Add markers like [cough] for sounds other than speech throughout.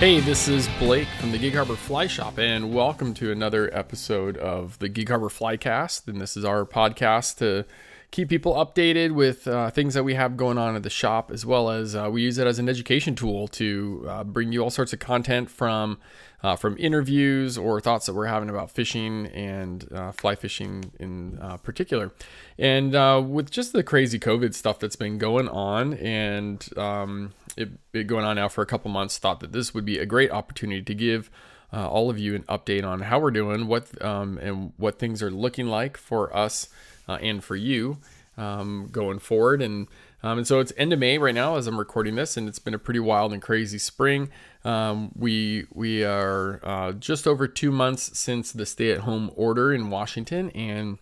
Hey, this is Blake from the Gig Harbor Fly Shop, and welcome to another episode of the Gig Harbor Flycast. And this is our podcast to keep people updated with uh, things that we have going on at the shop, as well as uh, we use it as an education tool to uh, bring you all sorts of content from uh, from interviews or thoughts that we're having about fishing and uh, fly fishing in uh, particular. And with just the crazy COVID stuff that's been going on, and um, it, it going on now for a couple months, thought that this would be a great opportunity to give. Uh, all of you an update on how we're doing, what um, and what things are looking like for us uh, and for you um, going forward. And um, and so it's end of May right now as I'm recording this, and it's been a pretty wild and crazy spring. Um, we we are uh, just over two months since the stay-at-home order in Washington, and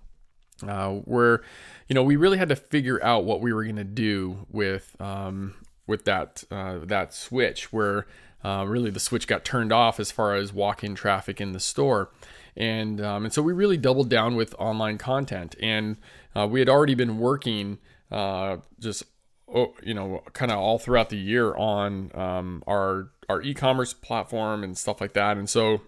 uh, we're you know we really had to figure out what we were going to do with um, with that uh, that switch where uh, really the switch got turned off as far as walk-in traffic in the store, and um, and so we really doubled down with online content, and uh, we had already been working uh, just oh, you know kind of all throughout the year on um, our our e-commerce platform and stuff like that, and so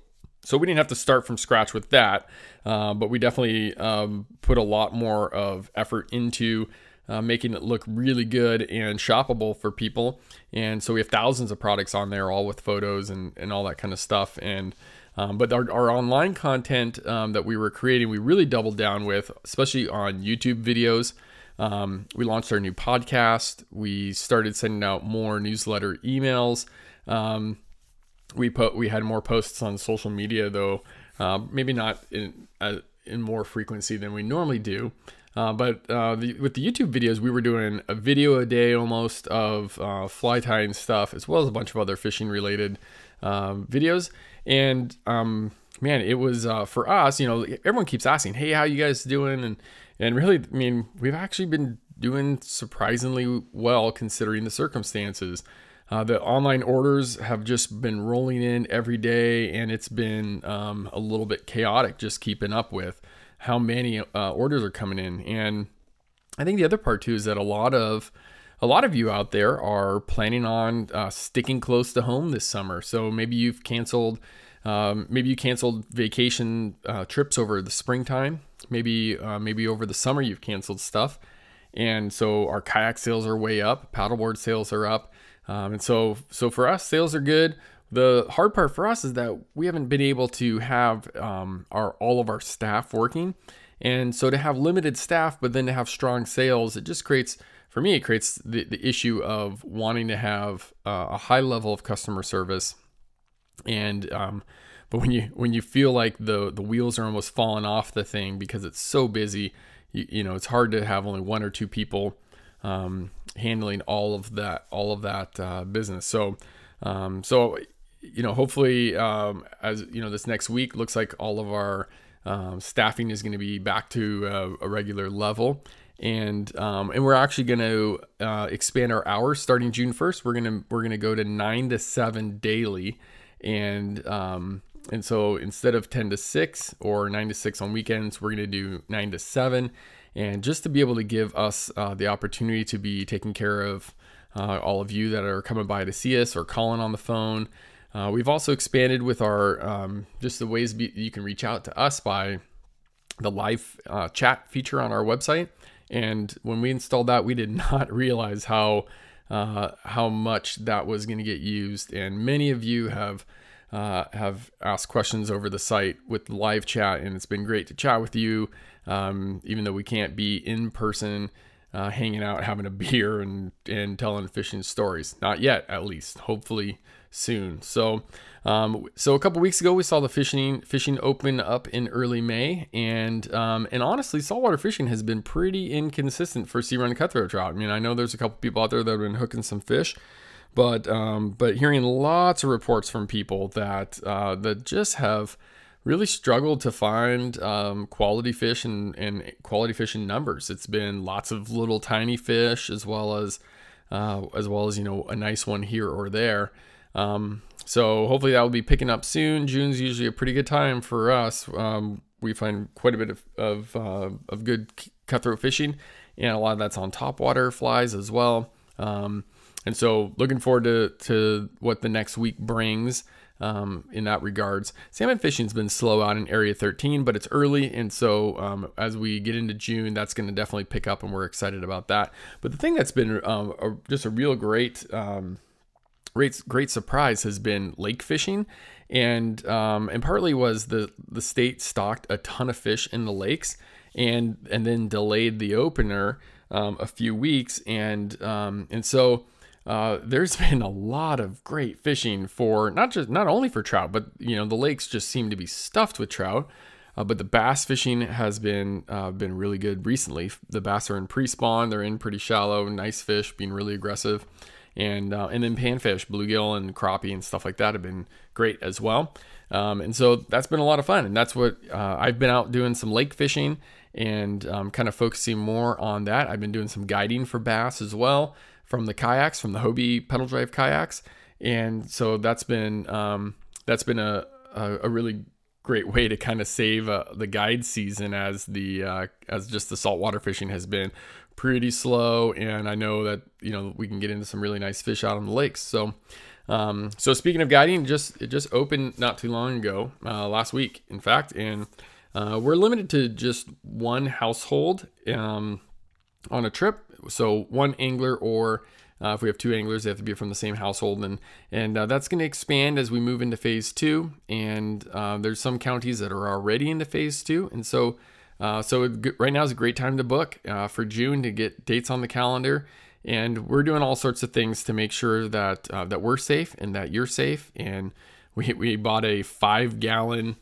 so we didn't have to start from scratch with that, uh, but we definitely um, put a lot more of effort into uh, making it look really good and shoppable for people. And so we have thousands of products on there, all with photos and, and all that kind of stuff. And um, but our, our, online content um, that we were creating, we really doubled down with, especially on YouTube videos. Um, we launched our new podcast. We started sending out more newsletter emails. Um, we put we had more posts on social media though, uh, maybe not in uh, in more frequency than we normally do. Uh, but uh, the, with the YouTube videos, we were doing a video a day almost of uh, fly tying stuff, as well as a bunch of other fishing related um, videos. And um, man, it was uh, for us. You know, everyone keeps asking, "Hey, how you guys doing?" And and really, I mean, we've actually been doing surprisingly well considering the circumstances. Uh, the online orders have just been rolling in every day, and it's been um, a little bit chaotic just keeping up with how many uh, orders are coming in. And I think the other part too is that a lot of a lot of you out there are planning on uh, sticking close to home this summer. So maybe you've canceled, um, maybe you canceled vacation uh, trips over the springtime. Maybe uh, maybe over the summer you've canceled stuff, and so our kayak sales are way up, paddleboard sales are up, um, and so so for us sales are good. The hard part for us is that we haven't been able to have um, our all of our staff working, and so to have limited staff, but then to have strong sales, it just creates for me it creates the, the issue of wanting to have uh, a high level of customer service, and um, but when you when you feel like the the wheels are almost falling off the thing because it's so busy, you, you know it's hard to have only one or two people um, handling all of that all of that uh, business. So um, so you know, hopefully, um, as you know, this next week looks like all of our um, staffing is going to be back to a, a regular level, and um, and we're actually going to uh, expand our hours starting June first. We're gonna we're gonna go to nine to seven daily, and um, and so instead of ten to six or nine to six on weekends, we're gonna do nine to seven, and just to be able to give us uh, the opportunity to be taking care of uh, all of you that are coming by to see us or calling on the phone. Uh, we've also expanded with our um, just the ways be, you can reach out to us by the live uh, chat feature on our website. And when we installed that, we did [laughs] not realize how uh, how much that was going to get used. And many of you have uh, have asked questions over the site with live chat, and it's been great to chat with you, um, even though we can't be in person. Uh, hanging out, [laughs] having a beer, and and telling fishing stories. Not yet, at least. Hopefully, soon. So, um, so a couple weeks ago, we saw the fishing fishing open up in early May, and um, and honestly, saltwater fishing has been pretty inconsistent for sea run cutthroat trout. I mean, I know there's a couple people out there that have been hooking some fish, but um, but hearing lots of reports from people that uh, that just have really struggled to find um, quality fish and, and quality fish in numbers. It's been lots of little tiny fish as well as uh, as well as you know a nice one here or there. Um, so hopefully that will be picking up soon. June's usually a pretty good time for us. Um, we find quite a bit of of, uh, of good cutthroat fishing, and a lot of that's on top water flies as well. Um, and so looking forward to to what the next week brings. Um, in that regards. Salmon fishing's been slow out in Area 13, but it's early, and so um, as we get into June, that's going to definitely pick up, and we're excited about that. But the thing that's been um, a, just a real great, um, great, great surprise has been lake fishing, and um, and partly was the the state stocked a ton of fish in the lakes, and and then delayed the opener um, a few weeks, and um, and so uh, there's [laughs] been a lot of great fishing for not just not only for trout, but you know the lakes just seem to be stuffed with trout. Uh, but the bass fishing has been uh, been really good recently. The bass are in pre-spawn; they're in pretty shallow, nice fish, being really aggressive, and uh, and then panfish, bluegill, and crappie and stuff like that have been great as well. Um, and so that's been a lot of fun, and that's what uh, I've been out doing some lake fishing and um, kind of focusing more on that. I've been doing some guiding for bass as well from the kayaks, from the Hobie pedal drive kayaks, and so that's been um, that's been a, a, a really great way to kind of save uh, the guide season as the uh, as just the saltwater fishing has been pretty slow, and I know that you know we can get into some really nice fish out on the lakes. So. Um, so speaking of guiding, just it just opened not too long ago, uh, last week, in fact, and uh, we're limited to just one household um, on a trip so one angler or uh, if we have two anglers, they have to be from the same household, and and uh, that's going to expand as we move into phase two. And uh, there's some counties that are already into phase two, and so uh, so right now is a great time to book uh, for June to get dates on the calendar. And we're doing all sorts of things to make sure that uh, that we're safe and that you're safe. And we we bought a five gallon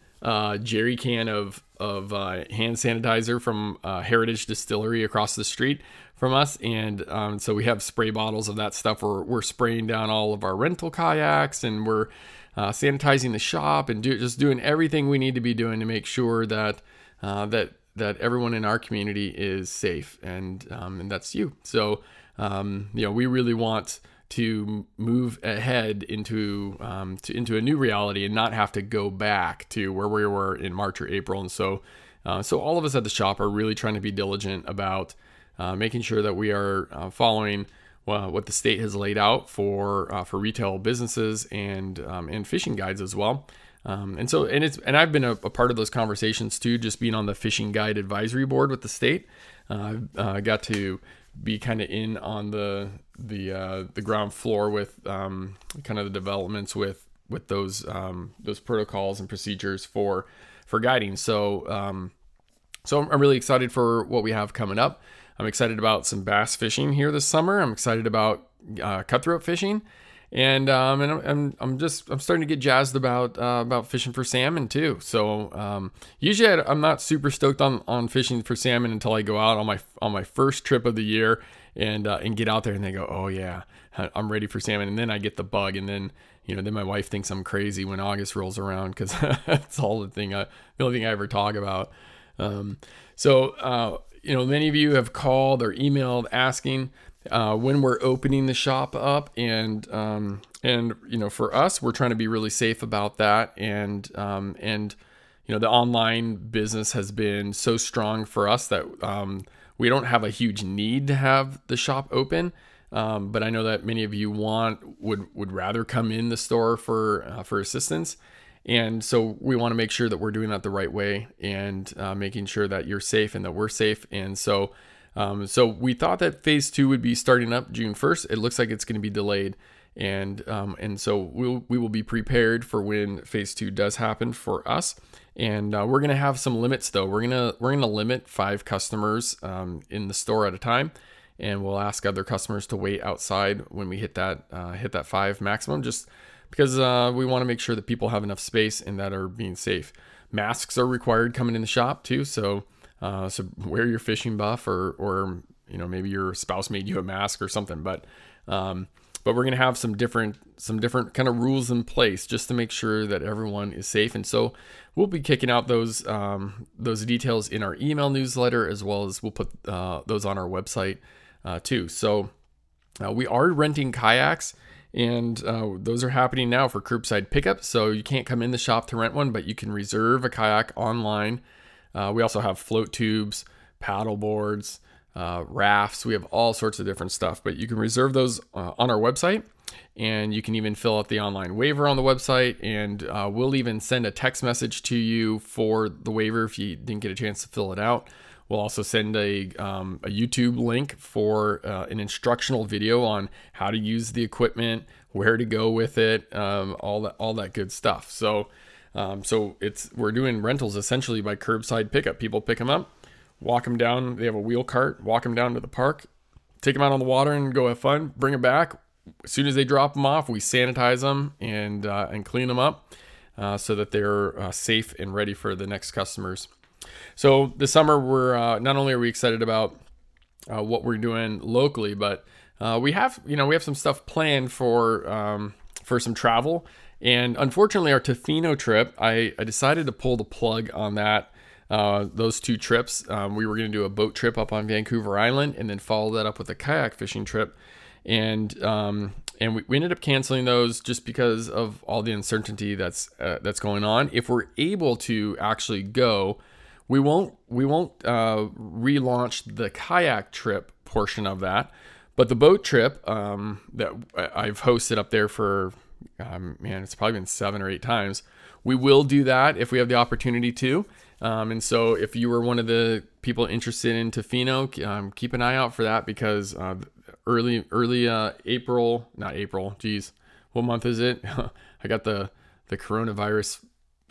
jerry can of of hand sanitizer from Heritage Distillery across the street from us. And um, so we have spray bottles of that stuff. We're, we're spraying down all of our rental kayaks and we're uh, sanitizing the shop and do, just doing everything we need to be doing to make sure that uh, that that everyone in our community is safe and um, and that's you. So um, you know we really want to move ahead into um, to, into a new reality and not have to go back to where we were in March or April. And so uh, so all of us at the shop are really trying to be diligent about uh, making sure that we are uh, following uh, what the state has laid out for uh, for retail businesses and um, and fishing guides as well. Um, and so and it's and I've been a, a, part of those conversations too, just being on the fishing guide advisory board with the state. Uh, I got to be kind of in on the the uh, the ground floor with um, kind of the developments with with those um, those protocols and procedures for for guiding. So um, so I'm really excited for what we have coming up. I'm excited about some bass fishing here this summer. I'm excited about uh, cutthroat fishing, and um, and I'm, I'm just I'm starting to get jazzed about uh, about fishing for salmon too. So um, usually I'm not super stoked on, on fishing for salmon until I go out on my on my first trip of the year and uh, and get out there and they go, oh yeah, I'm ready for salmon, and then I get the bug, and then you know then my wife thinks I'm crazy when August rolls around because [laughs] that's all the thing I, the only thing I ever talk about. Um, so uh, you know, many of you have called or emailed asking uh, when we're opening the shop up, and um, and you know, for us, we're trying to be really safe about that, and um, and you know, the online business has been so strong for us that um, we don't have a huge need to have the shop open. Um, but I know that many of you want would would rather come in the store for uh, for assistance. And so we want to make sure that we're doing that the right way and uh, making sure that you're safe and that we're safe. And so, um, so we thought that phase two would be starting up June 1st. It looks like it's going to be delayed. And um, and so we'll we will be prepared for when phase two does happen for us. And uh, we're gonna have some limits though. We're gonna we're gonna limit five customers um, in the store at a time and we'll ask other customers to wait outside when we hit that uh, hit that five maximum just because uh, we want to make sure that people have enough space and that are being safe. Masks are required coming in the shop too, so uh, so wear your fishing buff or or you know maybe your spouse made you a mask or something, but um, but we're gonna have some different some different kind of rules in place just to make sure that everyone is safe. And so we'll be kicking out those um, those details in our email newsletter as well as we'll put uh, those on our website uh, too. So uh, we are renting kayaks and uh, those are happening now for curbside pickup. So you can't come in the shop to rent one, but you can reserve a kayak online. Uh, we also have float tubes, paddle boards, uh, rafts. We have all sorts of different stuff, but you can reserve those uh, on our website. And you can even fill out the online waiver on the website. And uh, we'll even send a text message to you for the waiver if you didn't get a chance to fill it out. We'll also send a, um, a YouTube link for uh, an instructional video on how to use the equipment, where to go with it, um, all that all that good stuff. So, um, so it's we're doing rentals essentially by curbside pickup. People pick them up, walk them down. They have a wheel cart, walk them down to the park, take them out on the water and go have fun. Bring them back. As soon as they drop them off, we sanitize them and uh, and clean them up uh, so that they're uh, safe and ready for the next customers. So this summer, we're uh, not only are we excited about uh, what we're doing locally, but uh, we have you know we have some stuff planned for um, for some travel. And unfortunately, our Tofino trip, I, I decided to pull the plug on that. Uh, those two trips, um, we were going to do a boat trip up on Vancouver Island, and then follow that up with a kayak fishing trip. And um, and we, we, ended up canceling those just because of all the uncertainty that's uh, that's going on. If we're able to actually go, we won't we won't uh, relaunch the kayak trip portion of that, but the boat trip um, that I've hosted up there for um, man, it's probably been seven or eight times. We will do that if we have the opportunity to. Um, and so, if you were one of the people interested in Tofino, um, keep an eye out for that because uh, early early uh, April, not April. Geez, what month is it? [laughs] I got the the coronavirus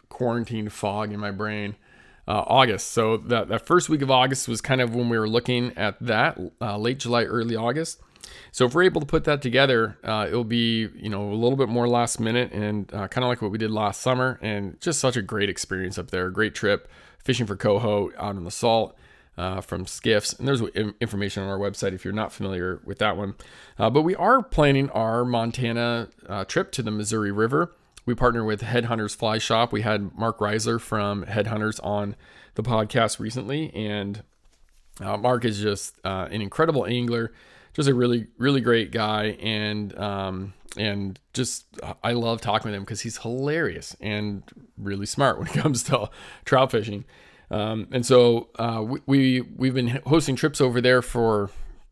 quarantine fog in my brain uh, August. So that, that first week of August was kind of when we were looking at that, uh, late July, early August. So if we're able to put that together, uh, it'll be you know a little bit more last minute and uh, kind of like what we did last summer, and just such a great experience up there. Great trip, fishing for coho out in the salt. Uh, from skiffs and there's information on our website if you're not familiar with that one uh, but we are planning our montana uh, trip to the missouri river we partner with Headhunters Fly Shop. We had Mark Raisler from Headhunters on the podcast recently, and uh, Mark is just uh, an incredible angler, just a really really great guy, and um, and just I love talking with him because he's hilarious and really smart when it [laughs] comes to trout fishing. Um, and so uh, we, we we've been hosting trips over there for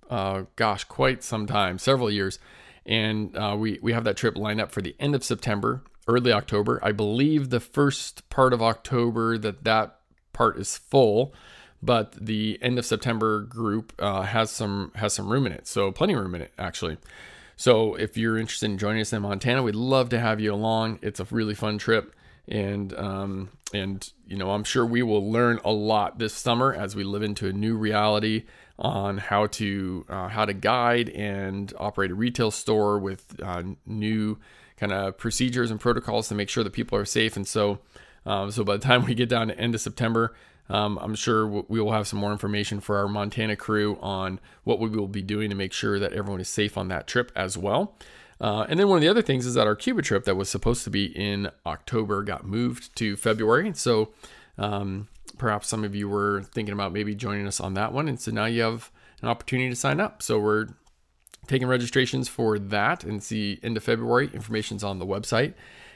uh, gosh quite some time, several years, and uh, we we have that trip lined up for the end of September early October. I believe the first part of October that that part is full, but the end of September group uh, has some has some room in it. So plenty of room in it actually. So if you're interested in joining us in Montana, we'd love to have you along. It's a really fun trip, and um, and you know I'm sure we will learn a lot this summer as we live into a new reality on how to uh, how to guide and operate a retail store with uh, new kind of procedures and protocols to make sure that people are safe. And so, um, so by the time we get down to end of September, um, I'm sure we will have some more information for our Montana crew on what we will be doing to make sure that everyone is safe on that trip as well. Uh, and then one of the other things is that our Cuba trip that was supposed to be in October got moved to February. So um, perhaps some of you were thinking about maybe joining us on that one. And so now you have an opportunity to sign up. So we're taking registrations for that and see end of February. Information's on the website,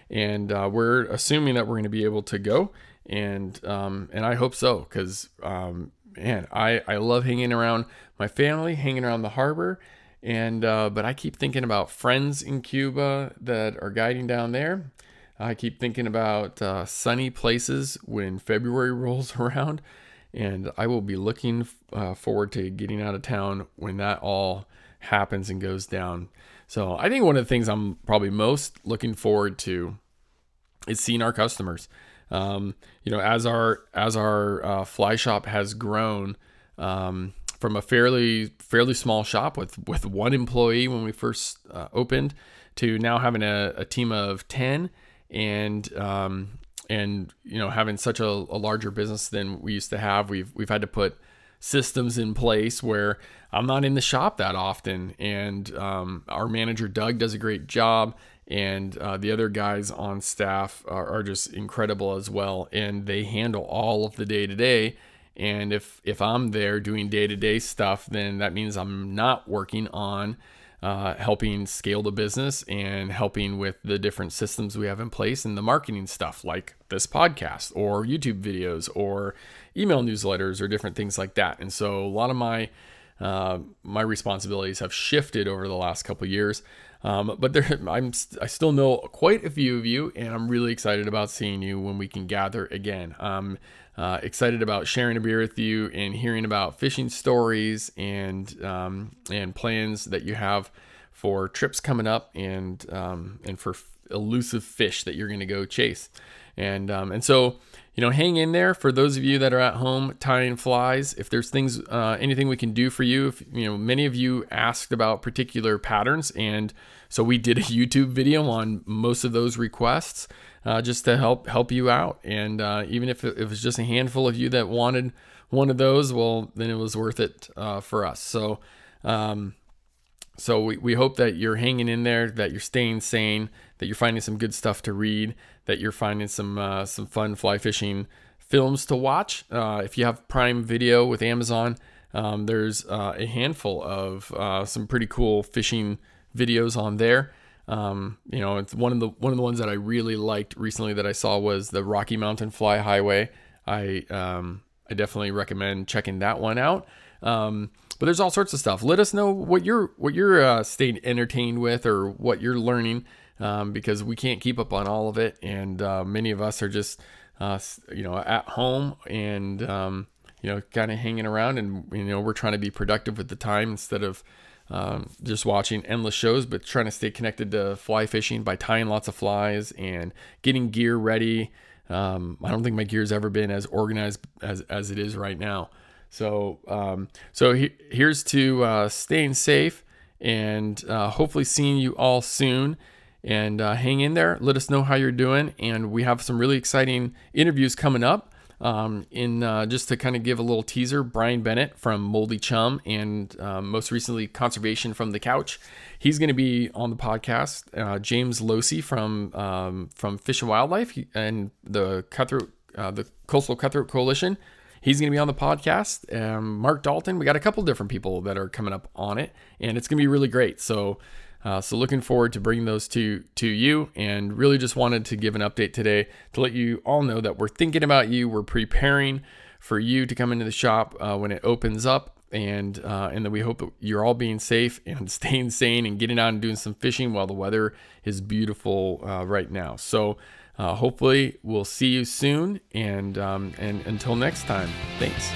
and uh, we're assuming that we're going to be able to go, and um, and I hope so because um, man, I I love hanging around my family, hanging around the harbor, and uh, but I keep thinking about friends in Cuba that are guiding down there. I keep thinking about uh, sunny places when February [laughs] rolls around, and I will be looking uh, forward to getting out of town when that all happens and goes down. So I think one of the things I'm probably most looking forward to is seeing our customers. Um, you know, as our as our uh, fly shop has grown um, from a fairly fairly small shop with with one employee when we first uh, opened to now having a, a team of ten and um, and you know having such a, a larger business than we used to have. We've we've had to put systems in place where I'm not in the shop that often. And um, our manager, Doug, does a great job. And uh, the other guys on staff are, are just incredible as well. And they handle all of the day to day. And if, if I'm there doing day to day stuff, then that means I'm not working on uh, helping scale the business and helping with the different systems we have in place and the marketing stuff like this podcast or YouTube videos or email newsletters or different things like that. And so a lot of my uh, my responsibilities have shifted over the last couple years. Um, but there, [laughs] I'm I still know quite a few of you, and I'm really excited about seeing you when we can gather again. I'm uh, excited about sharing a beer with you and hearing about fishing stories and um, and plans that you have for trips coming up and um, and for elusive fish that you're going to go chase. And um, and so you know, hang in there for those of you that are at home tying flies. If there's things, uh, anything we can do for you, if, you know, many of you asked about particular patterns, and so we did a [laughs] YouTube video on most of those requests, uh, just to help help you out. And uh, even if it, it, was just a handful of you that wanted one of those, well, then it was worth it uh, for us. So. Um, so we, we hope that you're hanging in there, that you're staying sane, that you're finding some good stuff to read, that you're finding some uh, some fun fly fishing films to watch. Uh, if you have Prime Video with Amazon, um, there's uh, a handful of uh, some pretty cool fishing videos on there. Um, you know, it's one of the one of the ones that I really liked recently that I saw was the Rocky Mountain Fly Highway. I um, I definitely recommend checking that one out. Um, but there's all sorts of stuff. Let us know what you're what you're uh, staying entertained with or what you're learning, um, because we can't keep up on all of it, and uh, many of us are just uh, you know at home and um, you know kind of hanging around, and you know we're trying to be productive with the time instead of um, just watching endless shows, but trying to stay connected to fly fishing by tying lots of flies and getting gear ready. Um, I don't think my gear's ever been as organized as, as it is right now. So, um, so he, here's to uh, staying safe and uh, hopefully seeing you all soon. And uh, hang in there. Let us know how you're doing. And we have some really exciting interviews coming up. Um, in uh, just to kind of give a little teaser, Brian Bennett from Moldy Chum and um, most recently Conservation from the Couch. He's going to be on the podcast. Uh, James Losee from um, from Fish and Wildlife and the Cutthroat, uh, the Coastal Cutthroat Coalition He's going to be on the podcast. Um, Mark Dalton, we got a couple different people that are coming up on it, and it's going to be really great. So, uh, so looking forward to bringing those to to you, and really just wanted to give an update today to let you all know that we're thinking about you. We're preparing for you to come into the shop uh, when it opens up, and uh, and that we hope that you're all being safe [laughs] and staying sane and getting out and doing some fishing while the weather is beautiful uh, right now. So. Uh, hopefully, we'll see you soon. And, um, and until next time, thanks.